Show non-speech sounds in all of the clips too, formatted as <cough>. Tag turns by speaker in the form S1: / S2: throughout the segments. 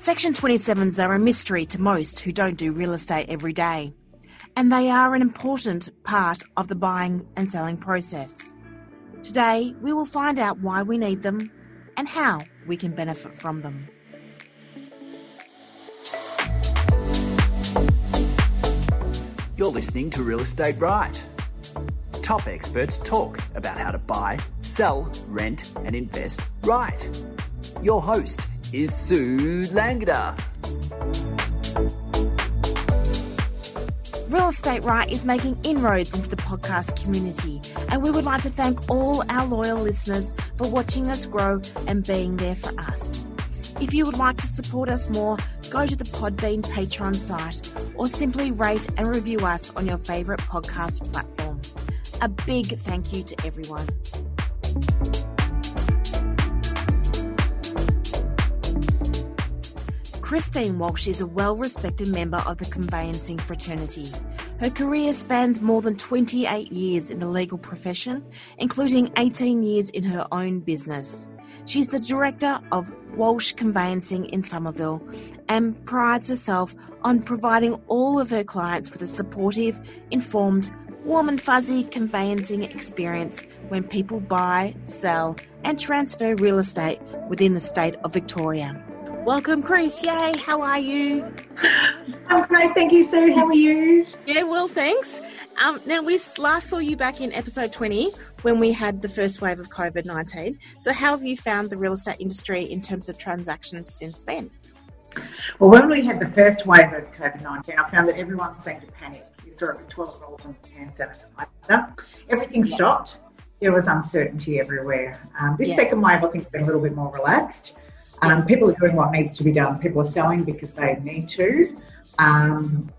S1: Section 27s are a mystery to most who don't do real estate every day, and they are an important part of the buying and selling process. Today, we will find out why we need them and how we can benefit from them.
S2: You're listening to Real Estate Right. Top experts talk about how to buy, sell, rent, and invest right. Your host is Sue Langda.
S1: Real Estate Right is making inroads into the podcast community, and we would like to thank all our loyal listeners for watching us grow and being there for us. If you would like to support us more, go to the Podbean Patreon site or simply rate and review us on your favourite podcast platform. A big thank you to everyone. Christine Walsh is a well respected member of the conveyancing fraternity. Her career spans more than 28 years in the legal profession, including 18 years in her own business. She's the director of Walsh Conveyancing in Somerville and prides herself on providing all of her clients with a supportive, informed, warm and fuzzy conveyancing experience when people buy, sell, and transfer real estate within the state of Victoria. Welcome, Chris. Yay, how are you?
S3: I'm great, thank you, Sue. How are you?
S1: Yeah, well, thanks. Um, now, we last saw you back in episode 20 when we had the first wave of COVID 19. So, how have you found the real estate industry in terms of transactions since then?
S3: Well, when we had the first wave of COVID 19, I found that everyone seemed to panic. You saw it with toilet rolls and hand sanitizer. Everything stopped. There was uncertainty everywhere. Um, this yeah. second wave, I think, has been a little bit more relaxed. Um, people are doing what needs to be done. People are selling because they need to, um,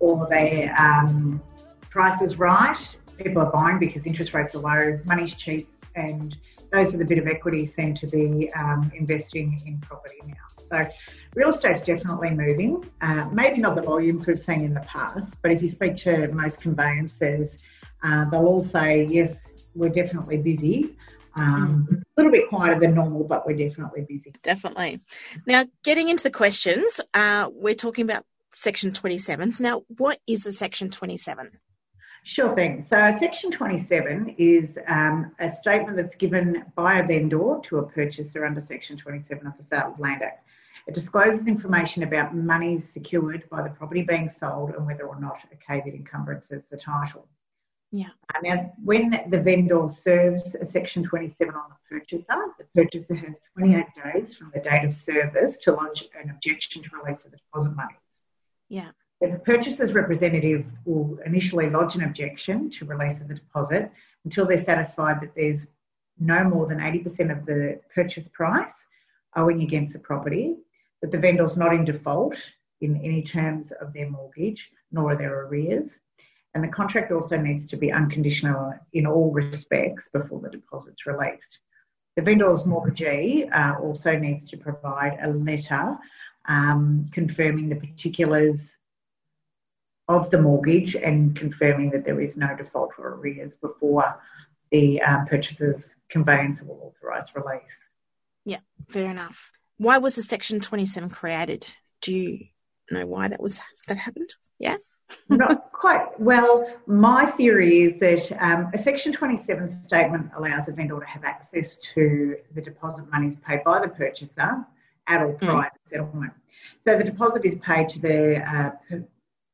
S3: or their um, price is right. People are buying because interest rates are low, money's cheap, and those with a bit of equity seem to be um, investing in property now. So, real estate's definitely moving. Uh, maybe not the volumes we've seen in the past, but if you speak to most conveyancers, uh, they'll all say, yes, we're definitely busy. Um, mm. A little bit quieter than normal, but we're definitely busy.
S1: Definitely. Now, getting into the questions, uh, we're talking about Section 27s. Now, what is a Section 27?
S3: Sure thing. So, Section 27 is um, a statement that's given by a vendor to a purchaser under Section 27 of the Sale of Land Act. It discloses information about monies secured by the property being sold and whether or not a caveat encumbrances the title.
S1: Yeah.
S3: Uh, now, when the vendor serves a Section 27 on the purchaser, the purchaser has 28 days from the date of service to lodge an objection to release of the deposit monies.
S1: Yeah.
S3: The purchaser's representative will initially lodge an objection to release of the deposit until they're satisfied that there's no more than 80% of the purchase price owing against the property, that the vendor's not in default in any terms of their mortgage, nor are there arrears, and the contract also needs to be unconditional in all respects before the deposit's released. The vendor's mortgagee uh, also needs to provide a letter um, confirming the particulars of the mortgage and confirming that there is no default or arrears before the um, purchaser's conveyance will authorise release.
S1: Yeah, fair enough. Why was the Section 27 created? Do you know why that was that happened? Yeah.
S3: Not quite. Well, my theory is that um, a Section 27 statement allows a vendor to have access to the deposit monies paid by the purchaser at or prior to settlement. So the deposit is paid to the uh,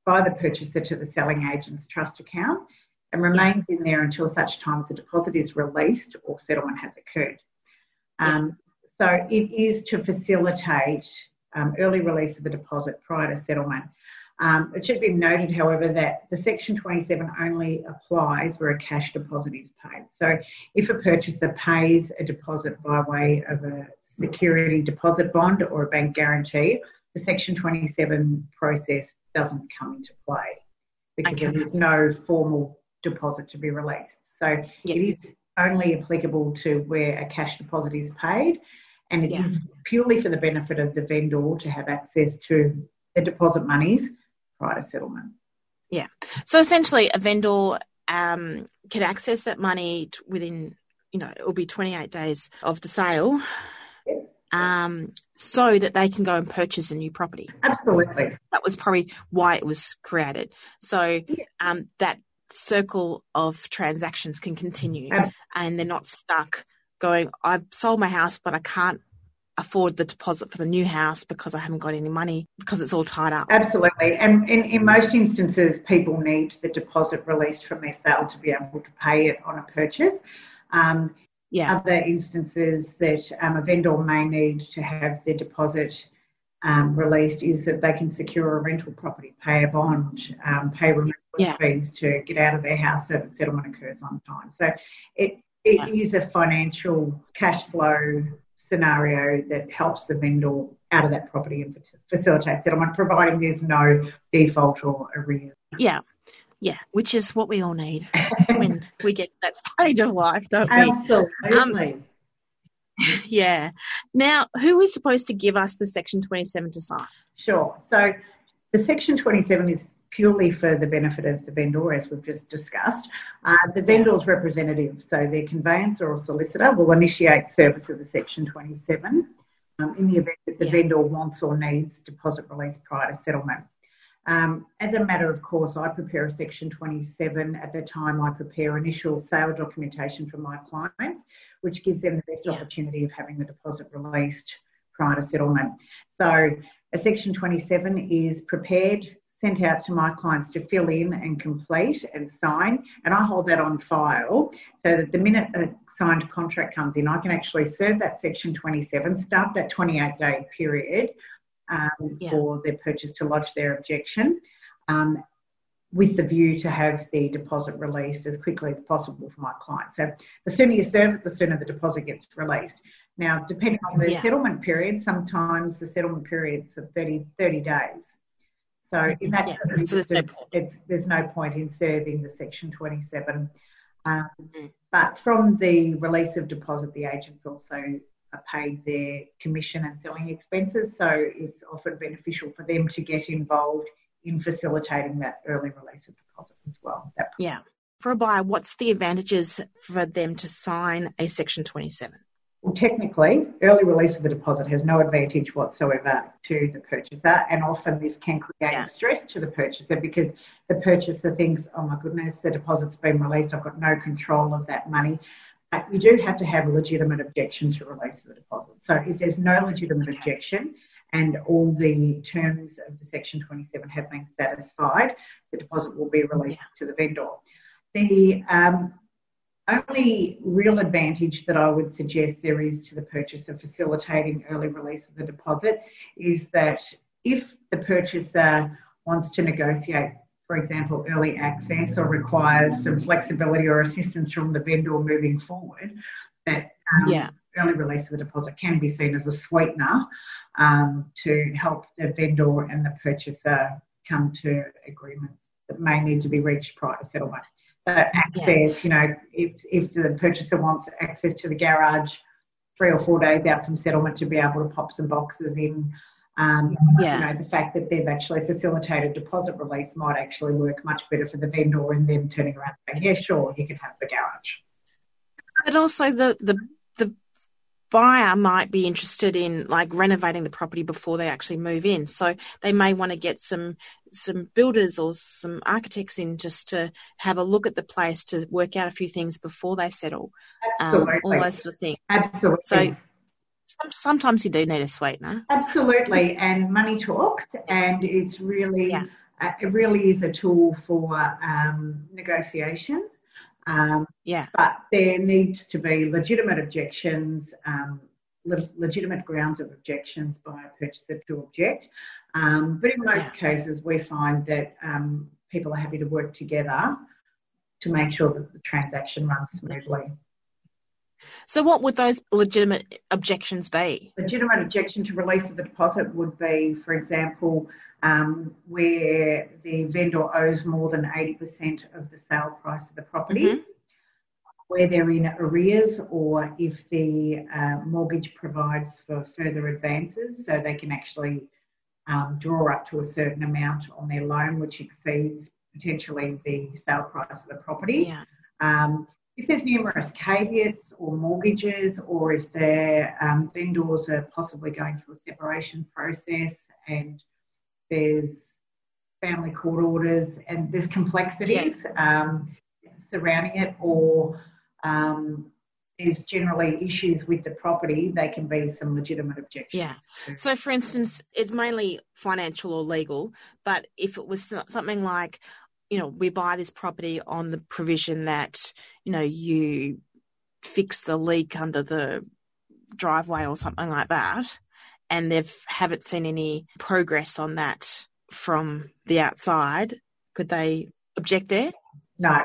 S3: by the purchaser to the selling agent's trust account and remains in there until such time as the deposit is released or settlement has occurred. Um, so it is to facilitate um, early release of the deposit prior to settlement. Um, it should be noted, however, that the Section 27 only applies where a cash deposit is paid. So if a purchaser pays a deposit by way of a security deposit bond or a bank guarantee, the Section 27 process doesn't come into play because okay. there is no formal deposit to be released. So yep. it is only applicable to where a cash deposit is paid and it is purely for the benefit of the vendor to have access to the deposit monies prior to settlement.
S1: Yeah. So essentially, a vendor um, can access that money within, you know, it will be 28 days of the sale. Um, so that they can go and purchase a new property.
S3: Absolutely.
S1: That was probably why it was created. So um, that circle of transactions can continue
S3: Absolutely.
S1: and they're not stuck going, I've sold my house, but I can't afford the deposit for the new house because I haven't got any money because it's all tied up.
S3: Absolutely. And in, in most instances, people need the deposit released from their sale to be able to pay it on a purchase. Um,
S1: Yeah.
S3: other instances that um, a vendor may need to have their deposit um, released is that they can secure a rental property, pay a bond, um, pay removal
S1: Yeah.
S3: fees to get out of their house so that settlement occurs on time. So it, it is a financial cash flow scenario that helps the vendor out of that property and facilitate settlement, providing there's no default or arrears.
S1: Yeah. Yeah. Which is what we all need <laughs> when we get to that stage of life, don't we?
S3: Absolutely.
S1: Um, <laughs> yeah. Now, who is supposed to give us the Section 27 to sign?
S3: Sure. So the Section 27 is purely for the benefit of the vendor, as we've just discussed. Uh, the vendor's representative, so their conveyancer or solicitor, will initiate service of the Section 27 um, in the event that the
S1: Yeah.
S3: vendor wants or needs deposit release prior to settlement. Um, as a matter of course, I prepare a Section 27 at the time I prepare initial sale documentation for my clients, which gives them the best
S1: Yeah.
S3: opportunity of having the deposit released prior to settlement. So a Section 27 is prepared, sent out to my clients to fill in and complete and sign, and I hold that on file so that the minute a signed contract comes in, I can actually serve that Section 27, start that 28 day period um,
S1: Yeah.
S3: for their purchase to lodge their objection. Um, with the view to have the deposit released as quickly as possible for my client. So the sooner you serve it, the sooner the deposit gets released. Now, depending on the
S1: Yeah.
S3: settlement period, sometimes the settlement period's are 30, 30 days. So in that
S1: Yeah, so there's no
S3: it's, there's no point in serving the Section 27. Um,
S1: Mm.
S3: but from the release of deposit, the agents also are paid their commission and selling expenses. So it's often beneficial for them to get involved in facilitating that early release of deposit as well.
S1: Yeah. For a buyer, what's the advantages for them to sign a Section 27?
S3: Well, technically, early release of the deposit has no advantage whatsoever to the purchaser, and often this can create
S1: Yeah.
S3: stress to the purchaser because the purchaser thinks, "Oh my goodness, the deposit's been released. I've got no control of that money." But you do have to have a legitimate objection to release the deposit. So if there's no legitimate
S1: Okay.
S3: objection and all the terms of the Section 27 have been satisfied, the deposit will be released to the vendor. The um, only real advantage that I would suggest there is to the purchaser facilitating early release of the deposit is that if the purchaser wants to negotiate, for example, early access or requires some flexibility or assistance from the vendor moving forward, that um,
S1: Yeah.
S3: early release of the deposit can be seen as a sweetener um, to help the vendor and the purchaser come to agreements that may need to be reached prior to settlement. So access, you know, if if the purchaser wants access to the garage three or four days out from settlement to be able to pop some boxes in, um,
S1: Yeah.
S3: you know, the fact that they've actually facilitated deposit release might actually work much better for the vendor and them turning around and saying, yeah, sure, you can have the garage.
S1: But also the the the buyer might be interested in like renovating the property before they actually move in. So they may want to get some some builders or some architects in just to have a look at the place to work out a few things before they settle. Um,
S3: Absolutely.
S1: all those sort of things.
S3: Absolutely.
S1: So some, sometimes you do need a sweetener.
S3: Absolutely, and money talks, and it's really
S1: Yeah.
S3: uh, it really is a tool for um, negotiation. Um,
S1: Yeah.
S3: but there needs to be legitimate objections, um, le- legitimate grounds of objections by a purchaser to object. Um, but in most
S1: Yeah.
S3: cases, we find that um, people are happy to work together to make sure that the transaction runs smoothly.
S1: So what would those legitimate objections be?
S3: legitimate objection to release of the deposit would be, for example, um, where the vendor owes more than 80% of the sale price of the property,
S1: Mhm.
S3: where they're in arrears, or if the uh, mortgage provides for further advances, so they can actually um, draw up to a certain amount on their loan, which exceeds potentially the sale price of the property.
S1: Yeah.
S3: Um, if there's numerous caveats or mortgages, or if their um, vendors are possibly going through a separation process and there's family court orders and there's complexities um, surrounding it, or um, there's generally issues with the property, they can be some legitimate objections.
S1: Yeah. So, for instance, it's mainly financial or legal, but if it was something like, you know, we buy this property on the provision that, you know, you fix the leak under the driveway or something like that, and they've haven't seen any progress on that from the outside, could they object there?
S3: No,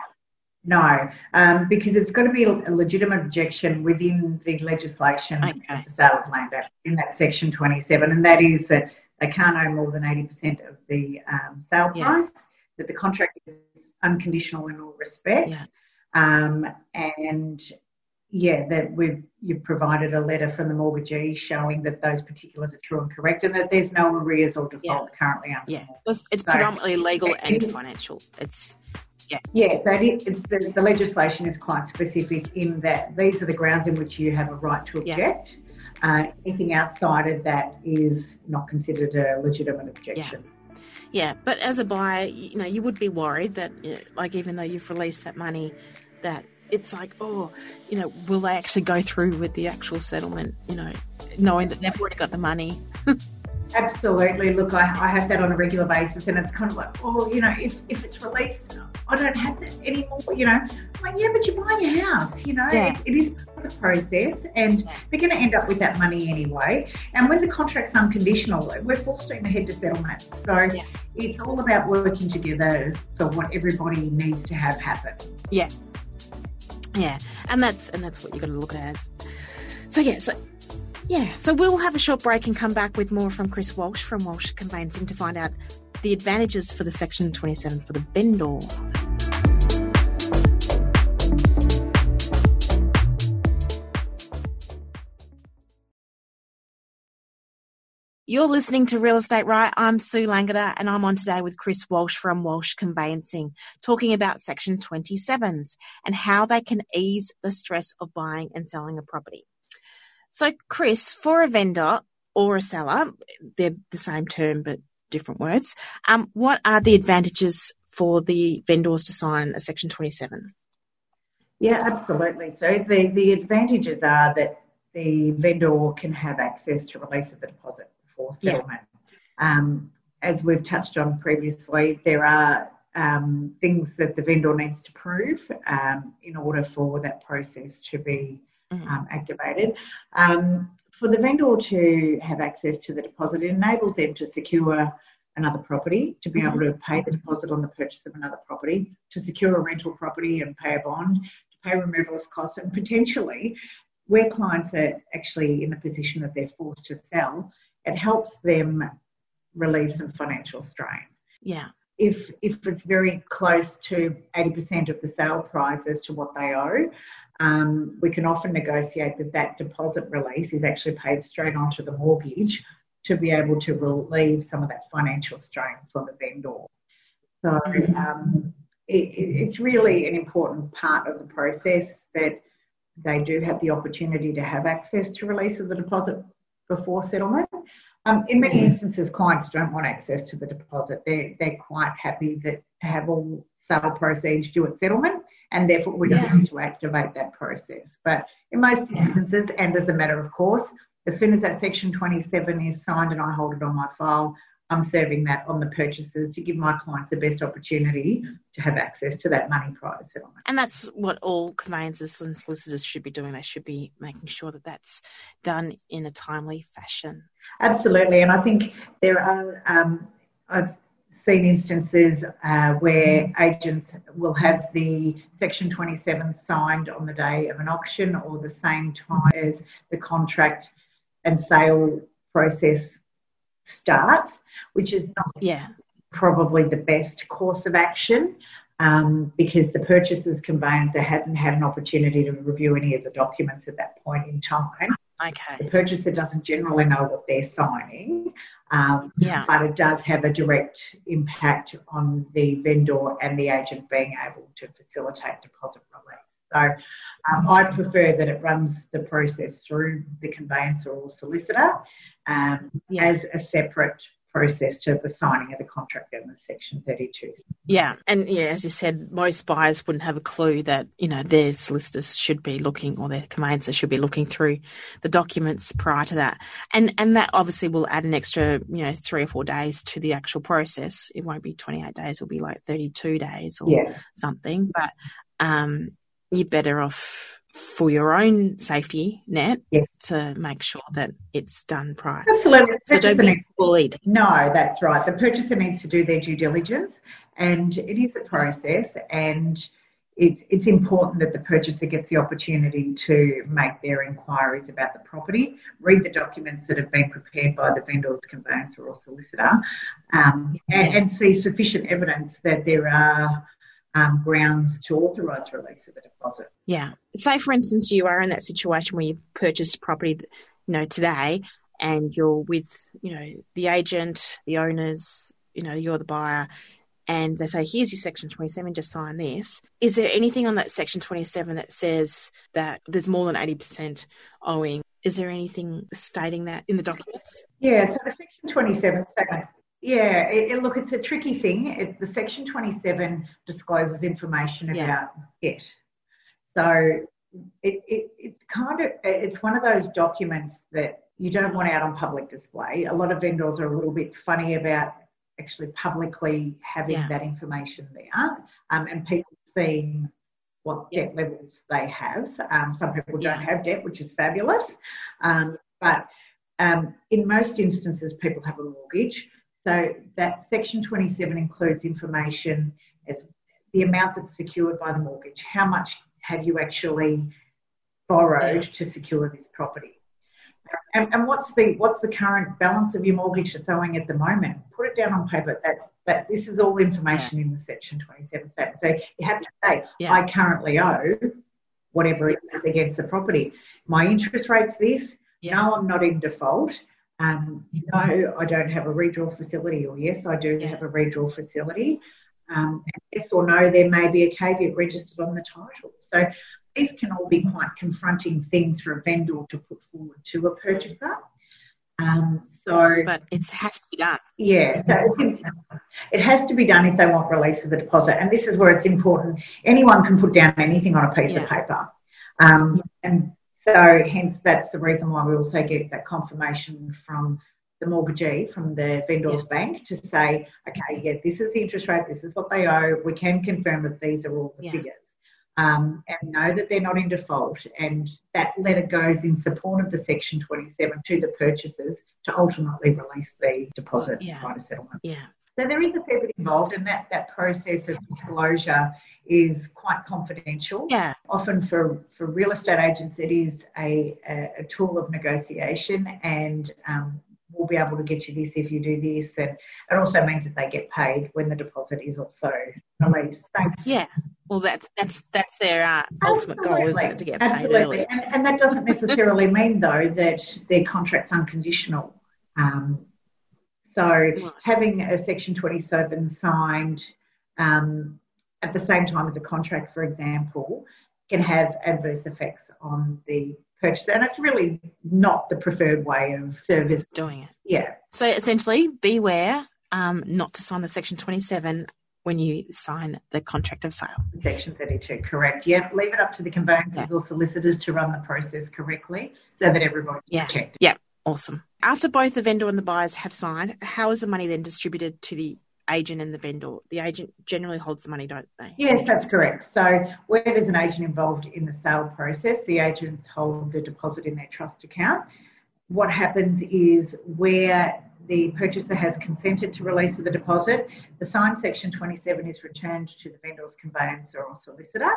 S3: no, um, because it's got to be a legitimate objection within the legislation okay. of the Sale of Land Act in that section 27, and that is that they can't own more than 80% of the um, sale yeah. price, that the contract is unconditional in all respects, yeah. um, and yeah, that we've you've provided a letter from the mortgagee showing that those particulars are true and correct, and that there's no arrears or default yeah. currently under.
S1: Yeah, it's, it's so, predominantly legal and financial. It's yeah.
S3: Yeah, that is, the, the, legislation is quite specific in that these are the grounds in which you have a right to object. Yeah. Uh, anything outside of that is not considered a legitimate objection.
S1: Yeah. yeah, but as a buyer, you know, you would be worried that, you know, like, even though you've released that money, that it's like, oh, you know, will they actually go through with the actual settlement? You know, knowing that they've already got the money. <laughs>
S3: Absolutely. Look, I, I have that on a regular basis, and it's kind of like, oh, you know, if, if it's released, I don't have that anymore. You know, I'm like, yeah, but you're buying a house. You know, yeah. it, it is part of the process, and yeah. they're going to end up with that money anyway. And when the contract's unconditional, we're full steam ahead to settlement. So yeah. it's all about working together for what everybody needs to have happen.
S1: Yeah, yeah, and that's and that's what you're going to look at as. So yeah, so yeah, so we'll have a short break and come back with more from Chris Walsh from Walsh Conveyancing to find out the advantages for the Section 27 for the vendor. You're listening to Real Estate Right. I'm Sue Langada and I'm on today with Chris Walsh from Walsh Conveyancing, talking about Section 27s and how they can ease the stress of buying and selling a property. So, Chris, for a vendor or a seller, they're the same term but different words. Um, what are the advantages for the vendors to sign a Section 27?
S3: Yeah, absolutely. So, the, the advantages are that the vendor can have access to release of the deposit before settlement. Yeah. Um, as we've touched on previously, there are um, things that the vendor needs to prove um, in order for that process to be mm-hmm. um, activated. Um, for the vendor to have access to the deposit, it enables them to secure another property, to be mm-hmm. able to pay the deposit on the purchase of another property, to secure a rental property and pay a bond, to pay removalist costs, and potentially, where clients are actually in the position that they're forced to sell, it helps them relieve some financial strain.
S1: Yeah.
S3: If if it's very close to 80% of the sale price as to what they owe, um, we can often negotiate that that deposit release is actually paid straight onto the mortgage to be able to relieve some of that financial strain for the vendor. So mm-hmm. um, it, it's really an important part of the process that they do have the opportunity to have access to release of the deposit before settlement. Um, in many instances, clients don't want access to the deposit. They're, they're quite happy that to have all sale proceeds due at settlement and therefore we don't yeah. need to activate that process. But in most instances, and as a matter of course, as soon as that section 27 is signed and I hold it on my file, I'm serving that on the purchases to give my clients the best opportunity to have access to that money prior to settlement.
S1: And that's what all conveyancers and solicitors should be doing. They should be making sure that that's done in a timely fashion.
S3: Absolutely. And I think there are, um, I've seen instances uh, where agents will have the Section 27 signed on the day of an auction or the same time as the contract and sale process starts, which is not
S1: yeah.
S3: probably the best course of action. Um, because the purchaser's conveyancer hasn't had an opportunity to review any of the documents at that point in time.
S1: Okay.
S3: The purchaser doesn't generally know what they're signing. Um, yeah. But it does have a direct impact on the vendor and the agent being able to facilitate deposit release. So um, I prefer that it runs the process through the conveyancer or solicitor um, yeah. as a separate process to the signing of the contract under Section 32.
S1: Yeah, and yeah, as you said, most buyers wouldn't have a clue that you know their solicitors should be looking or their conveyancer should be looking through the documents prior to that, and and that obviously will add an extra you know three or four days to the actual process. It won't be 28 days; it'll be like 32 days or yeah. something. But um, you're better off for your own safety net
S3: yes.
S1: to make sure that it's done prior.
S3: Absolutely.
S1: So don't be bullied.
S3: No, that's right. The purchaser needs to do their due diligence and it is a process and it's, it's important that the purchaser gets the opportunity to make their inquiries about the property, read the documents that have been prepared by the vendor's conveyancer or solicitor, um, and, and see sufficient evidence that there are um, grounds to authorise release of a deposit.
S1: Yeah. Say, for instance, you are in that situation where you've purchased property, you know, today, and you're with, you know, the agent, the owners, you know, you're the buyer, and they say, "Here's your Section 27. Just sign this." Is there anything on that Section 27 that says that there's more than 80% owing? Is there anything stating that in the documents?
S3: Yeah. So the Section 27 statement yeah, it, it, look, it's a tricky thing. It, the Section 27 discloses information about yeah. debt. So it, it, it's kind of, it's one of those documents that you don't want out on public display. A lot of vendors are a little bit funny about actually publicly having yeah. that information there um, and people seeing what debt levels they have. Um, some people don't have debt, which is fabulous. Um, but um, in most instances, people have a mortgage. So that section 27 includes information as the amount that's secured by the mortgage. How much have you actually borrowed to secure this property? And, and, what's the what's the current balance of your mortgage that's owing at the moment? Put it down on paper. That's that. This is all information in the Section 27 statement. So you have to say, yeah. I currently owe whatever it is against the property. My interest rate's this. Yeah. No, I'm not in default. Um, no, I don't have a redraw facility, or yes, I do yeah. have a redraw facility. Um, yes or no, there may be a caveat registered on the title. So these can all be quite confronting things for a vendor to put forward to a purchaser. Um, so,
S1: but it has to be done.
S3: Yeah, so it has to be done if they want release of the deposit, and this is where it's important. Anyone can put down anything on a piece yeah. of paper, um, and so hence that's the reason why we also get that confirmation from the mortgagee, from the vendor's yes. bank to say, okay, yeah, this is the interest rate, this is what they owe. We can confirm that these are all the yeah. figures. Um, and know that they're not in default. And that letter goes in support of the Section 27 to the purchasers to ultimately release the deposit
S1: yeah.
S3: by the settlement.
S1: Yeah.
S3: So there is a fair bit involved, and that, that process of disclosure is quite confidential.
S1: Yeah.
S3: Often for, for real estate agents, it is a, a, a tool of negotiation, and um, we'll be able to get you this if you do this. And it also means that they get paid when the deposit is also released. So,
S1: yeah. Well, that's that's that's their uh, ultimate goal, isn't it, to get paid
S3: absolutely.
S1: early?
S3: And, and that doesn't necessarily mean, though, that their contract's unconditional. Um, so having a Section 27 signed um, at the same time as a contract, for example, can have adverse effects on the purchaser. And it's really not the preferred way of service
S1: doing it.
S3: Yeah.
S1: So essentially, beware um, not to sign the Section 27 when you sign the contract of sale.
S3: Section 32, correct. Yeah, leave it up to the conveyancers yeah. or solicitors to run the process correctly so that everybody's
S1: yeah.
S3: checked.
S1: Yeah, awesome. After both the vendor and the buyers have signed, how is the money then distributed to the agent and the vendor? The agent generally holds the money, don't they?
S3: Yes, that's correct. So where there's an agent involved in the sale process, the agents hold the deposit in their trust account. What happens is where the purchaser has consented to release of the deposit, the signed section 27 is returned to the vendor's conveyancer or solicitor.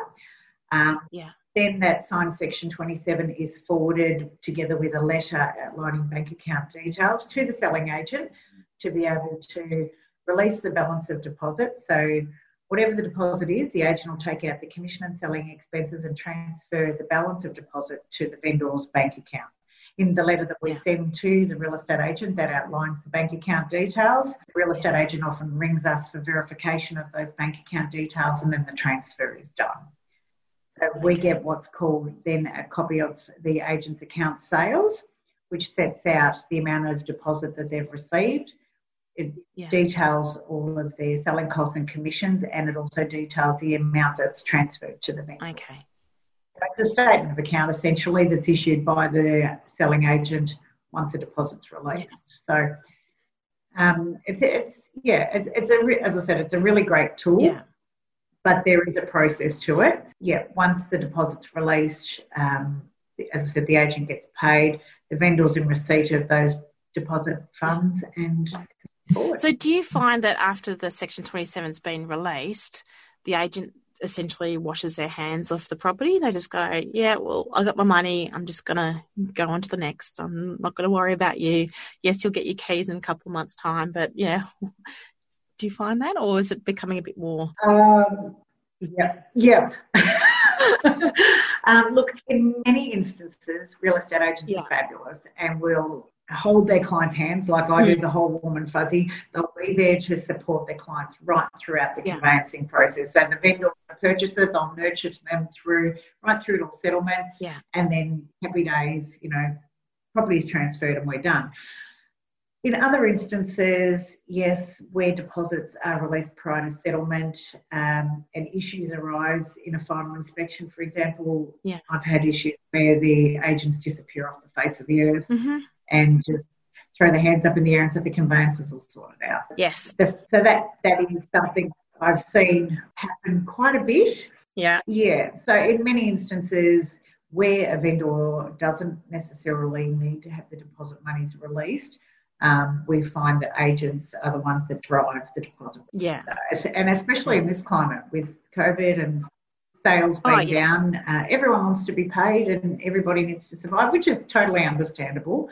S1: Um, yeah.
S3: Then that signed section 27 is forwarded together with a letter outlining bank account details to the selling agent to be able to release the balance of deposit. So whatever the deposit is, the agent will take out the commission and selling expenses and transfer the balance of deposit to the vendor's bank account. In the letter that we yeah. send to the real estate agent, that outlines the bank account details. The real estate agent often rings us for verification of those bank account details and then the transfer is done. So we get what's called then a copy of the agent's account sales, which sets out the amount of deposit that they've received. It
S1: Yeah.
S3: details all of their selling costs and commissions, and it also details the amount that's transferred to the bank.
S1: Okay.
S3: It's a statement of account essentially that's issued by the selling agent once a deposit's released. So um, it's it's yeah it's, it's a re- as I said it's a really great tool,
S1: Yeah.
S3: But there is a process to it. Yeah, once the deposit's released, um, as I said, the agent gets paid. The vendor's in receipt of those deposit funds and.
S1: So, do you find that after the Section 27's been released, the agent essentially washes their hands off the property? They just go, Yeah, well, I got my money. I'm just going to go on to the next. I'm not going to worry about you. Yes, you'll get your keys in a couple of months' time, but yeah. Do you find that, or is it becoming a bit more?
S3: Um, yeah, yeah. <laughs> um, look, in many instances, real estate agents
S1: Yeah.
S3: are fabulous and will hold their clients' hands like I do the whole warm and fuzzy. They'll be there to support their clients right throughout the
S1: Yeah.
S3: conveyancing process. So the vendor, the purchaser, they'll nurture them through right through till settlement.
S1: Yeah.
S3: And then happy days, you know, property is transferred and we're done. In other instances, yes, where deposits are released prior to settlement um, and issues arise in a final inspection, for example,
S1: Yeah.
S3: I've had issues where the agents disappear off the face of the earth
S1: hmm
S3: and just throw their hands up in the air and say the conveyances will sort it out.
S1: Yes.
S3: So so that, that is something I've seen happen quite a bit.
S1: Yeah.
S3: Yeah, so in many instances where a vendor doesn't necessarily need to have the deposit monies released, um, we find that agents are the ones that drive the deposit.
S1: Yeah.
S3: And especially in this climate with COVID and sales
S1: Oh,
S3: being
S1: yeah.
S3: down, uh, everyone wants to be paid and everybody needs to survive, which is totally understandable.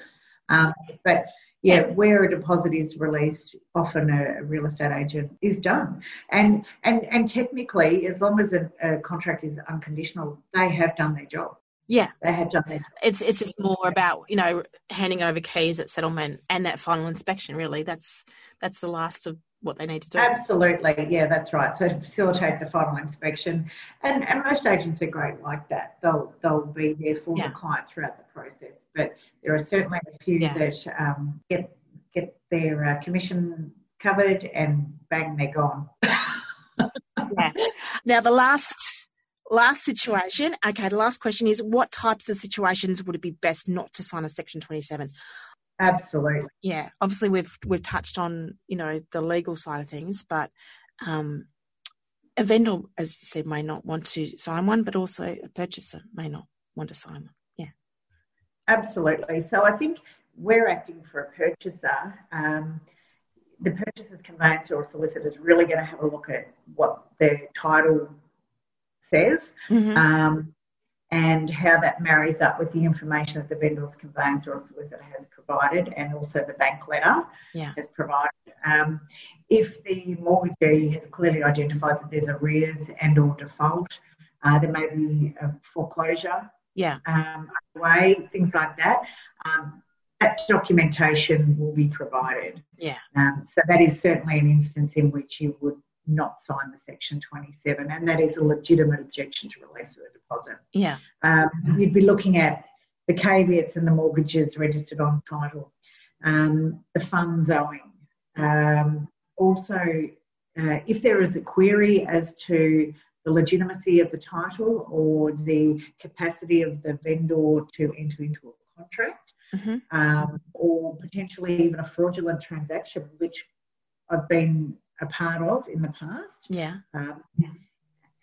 S3: Um, but yeah, where a deposit is released, often a, a real estate agent is done. And and and technically, as long as a, a contract is unconditional, they have done their job.
S1: Yeah.
S3: They have done job.
S1: It's it's just more about you know handing over keys at settlement and that final inspection. Really, that's that's the last of what they need to do.
S3: Absolutely, yeah, that's right. So to facilitate the final inspection, and and most agents are great like that. They'll they'll be there for
S1: Yeah.
S3: the client throughout the process. But there are certainly a few
S1: Yeah.
S3: that um, get get their uh, commission covered and bang, they're gone. <laughs>
S1: Yeah. Now the last last situation. Okay, the last question is: What types of situations would it be best not to sign a Section Twenty Seven?
S3: Absolutely.
S1: Yeah, obviously we've we've touched on you know the legal side of things, but um, a vendor, as you said, may not want to sign one, but also a purchaser may not want to sign one. Yeah.
S3: Absolutely. So I think we're acting for a purchaser. Um, the purchaser's conveyancer or solicitor is really going to have a look at what their title says
S1: Mhm.
S3: um, and how that marries up with the information that the vendor's conveyancer or solicitor has provided and also the bank letter
S1: Yeah.
S3: has provided. Um, if the mortgagee has clearly identified that there's arrears and or default, uh, there may be a foreclosure
S1: Yeah.
S3: um, underway, things like that. Um, that documentation will be provided.
S1: Yeah.
S3: Um, so that is certainly an instance in which you would not sign the Section 27, and that is a legitimate objection to release of the deposit.
S1: Yeah.
S3: Um, you'd be looking at the caveats and the mortgages registered on title, um, the funds owing. Um, also, uh, if there is a query as to the legitimacy of the title or the capacity of the vendor to enter into a contract,
S1: Mhm.
S3: um, or potentially even a fraudulent transaction, which I've been a part of in the past
S1: Yeah.
S3: um,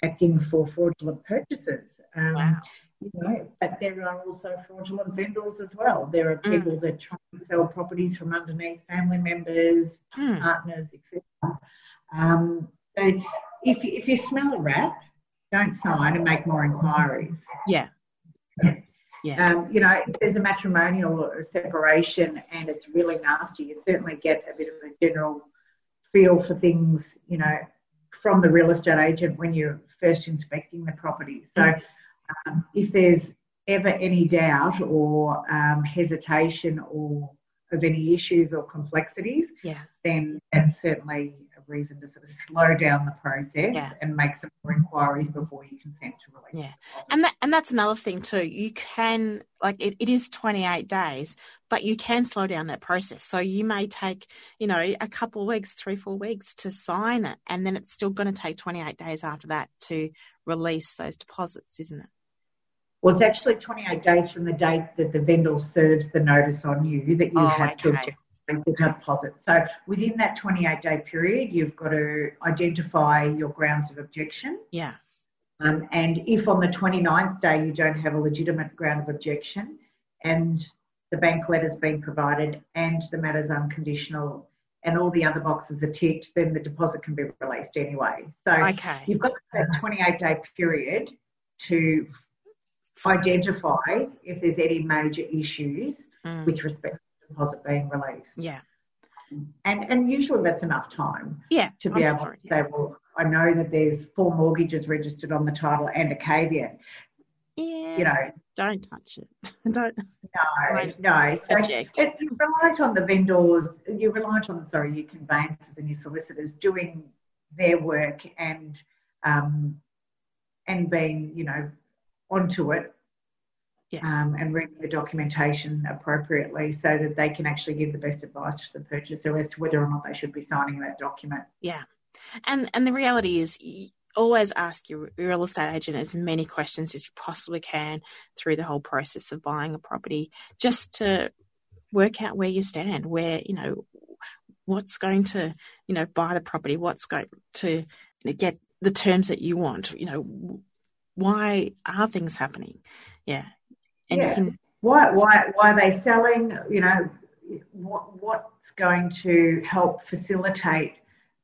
S3: acting for fraudulent purchases. Um,
S1: Wow.
S3: You know, but there are also fraudulent vendors as well. There are people that try and sell properties from underneath family members,
S1: Hmm.
S3: partners, etc. Um, so if, you- if you smell a rat, don't sign and make more inquiries.
S1: Yeah. Yeah.
S3: Um, you know, if there's a matrimonial separation and it's really nasty, you certainly get a bit of a general feel for things, you know, from the real estate agent when you're first inspecting the property. So um, if there's ever any doubt or um, hesitation or of any issues or complexities,
S1: Yeah.
S3: then that's certainly a reason to sort of slow down the process
S1: Yeah.
S3: and make some more inquiries before you consent to release.
S1: Yeah. And that, and that's another thing too. You can like it, it is 28 days, but you can slow down that process. So you may take, you know, a couple of weeks, three, four weeks to sign it, and then it's still going to take 28 days after that to release those deposits, isn't it?
S3: Well, it's actually 28 days from the date that the vendor serves the notice on you that you
S1: Oh,
S3: have to
S1: okay.
S3: release the deposit. So within that 28 day period, you've got to identify your grounds of objection.
S1: Yeah.
S3: Um, and if on the 29th day you don't have a legitimate ground of objection and the bank letter's been provided and the matter's unconditional and all the other boxes are ticked, then the deposit can be released anyway. So
S1: Okay.
S3: you've got that 28 day period to identify if there's any major issues
S1: Mm.
S3: with respect to the deposit being released.
S1: Yeah.
S3: And, and usually that's enough time
S1: Yeah.
S3: to be
S1: I'm
S3: able
S1: sure,
S3: to say, well, I know that there's four mortgages registered on the title and a caveat.
S1: Yeah.
S3: You know,
S1: don't touch it. <laughs> don't
S3: no, no. So it, you relied on the vendors, you relied on, sorry, your conveyancers and your solicitors doing their work and um, and being, you know, onto it
S1: Yeah.
S3: um, and reading the documentation appropriately so that they can actually give the best advice to the purchaser as to whether or not they should be signing that document.
S1: Yeah. And and the reality is always ask your real estate agent as many questions as you possibly can through the whole process of buying a property just to work out where you stand, where, you know, what's going to, you know, buy the property, what's going to you know, get the terms that you want, you know, why are things happening? Yeah. And
S3: Yeah.
S1: you can
S3: why why why are they selling you know what what's going to help facilitate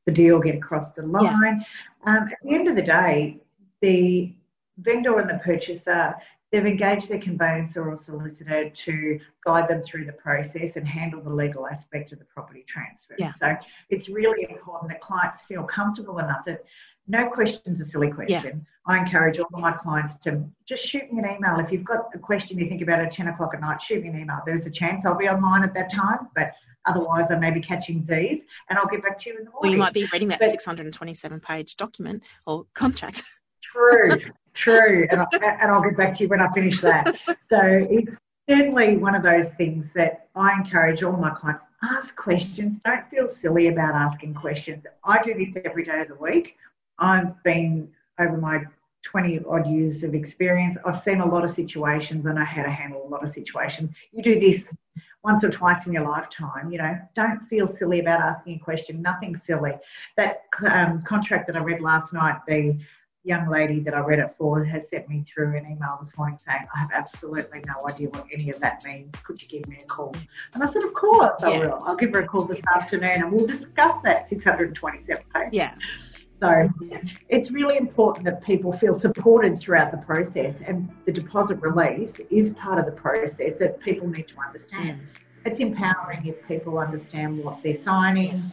S3: the deal get across the line um, at the end of the day the vendor and the purchaser they've engaged their conveyancer or solicitor to guide them through the process and handle the legal aspect of the property transfer
S1: Yeah.
S3: so it's really important that clients feel comfortable enough that no question's a silly question. I encourage all of my clients to just shoot me an email. If you've got a question you think about at 10 o'clock at night, shoot me an email. There's a chance I'll be online at that time, but otherwise I may be catching Z's and I'll get back to you in the
S1: or
S3: morning.
S1: you might be reading that
S3: But-
S1: 627 page document or contract.
S3: True, <laughs> true. And, I, and I'll get back to you when I finish that. So it's certainly one of those things that I encourage all my clients ask questions. Don't feel silly about asking questions. I do this every day of the week. I've been over my 20 odd years of experience. I've seen a lot of situations. And I know how to handle a lot of situations. You do this once or twice in your lifetime. You know, don't feel silly about asking a question. Nothing silly. That um, contract that I read last night, the young lady that I read it for has sent me through an email this morning saying, I have absolutely no idea what any of that means. Could you give me a call? And I said, Of course I
S1: Yeah.
S3: will. I'll give her a call this afternoon and we'll discuss that 627 page.
S1: Yeah.
S3: So it's really important that people feel supported throughout the process, and the deposit release is part of the process that people need to understand. Mm. It's empowering if people understand what they're signing,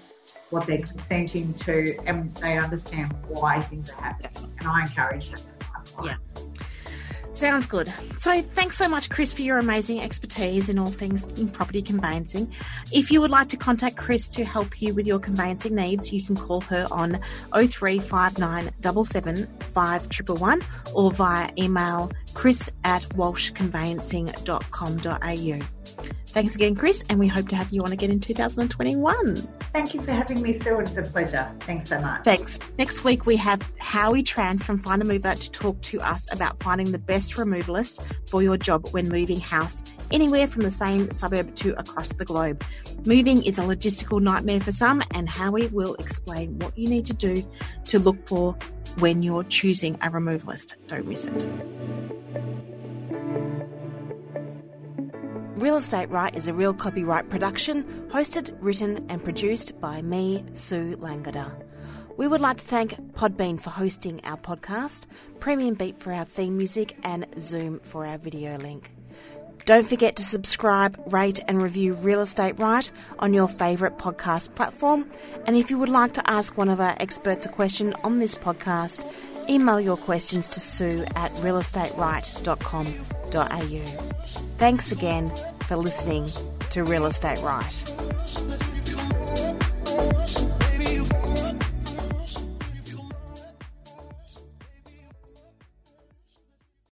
S3: what they're consenting to, and they understand why things are happening. And I encourage that. clients.
S1: Sounds good. So, thanks so much, Chris, for your amazing expertise in all things in property conveyancing. If you would like to contact Chris to help you with your conveyancing needs, you can call her on 0359 5111 or via email chris at walshconveyancing.com.au. Thanks again, Chris, and we hope to have you on again in 2021.
S3: Thank you for having me, Sue. It's a pleasure. Thanks so much.
S1: Thanks. Next week, we have Howie Tran from Find a Mover to talk to us about finding the best removalist for your job when moving house anywhere from the same suburb to across the globe. Moving is a logistical nightmare for some, and Howie will explain what you need to do to look for when you're choosing a removalist. Don't miss it. Real Estate Right is a real copyright production, hosted, written, and produced by me, Sue Langada. We would like to thank Podbean for hosting our podcast, Premium Beat for our theme music, and Zoom for our video link. Don't forget to subscribe, rate, and review Real Estate Right on your favourite podcast platform. And if you would like to ask one of our experts a question on this podcast, email your questions to sue at realestateright.com.au. Thanks again for listening to Real Estate Right.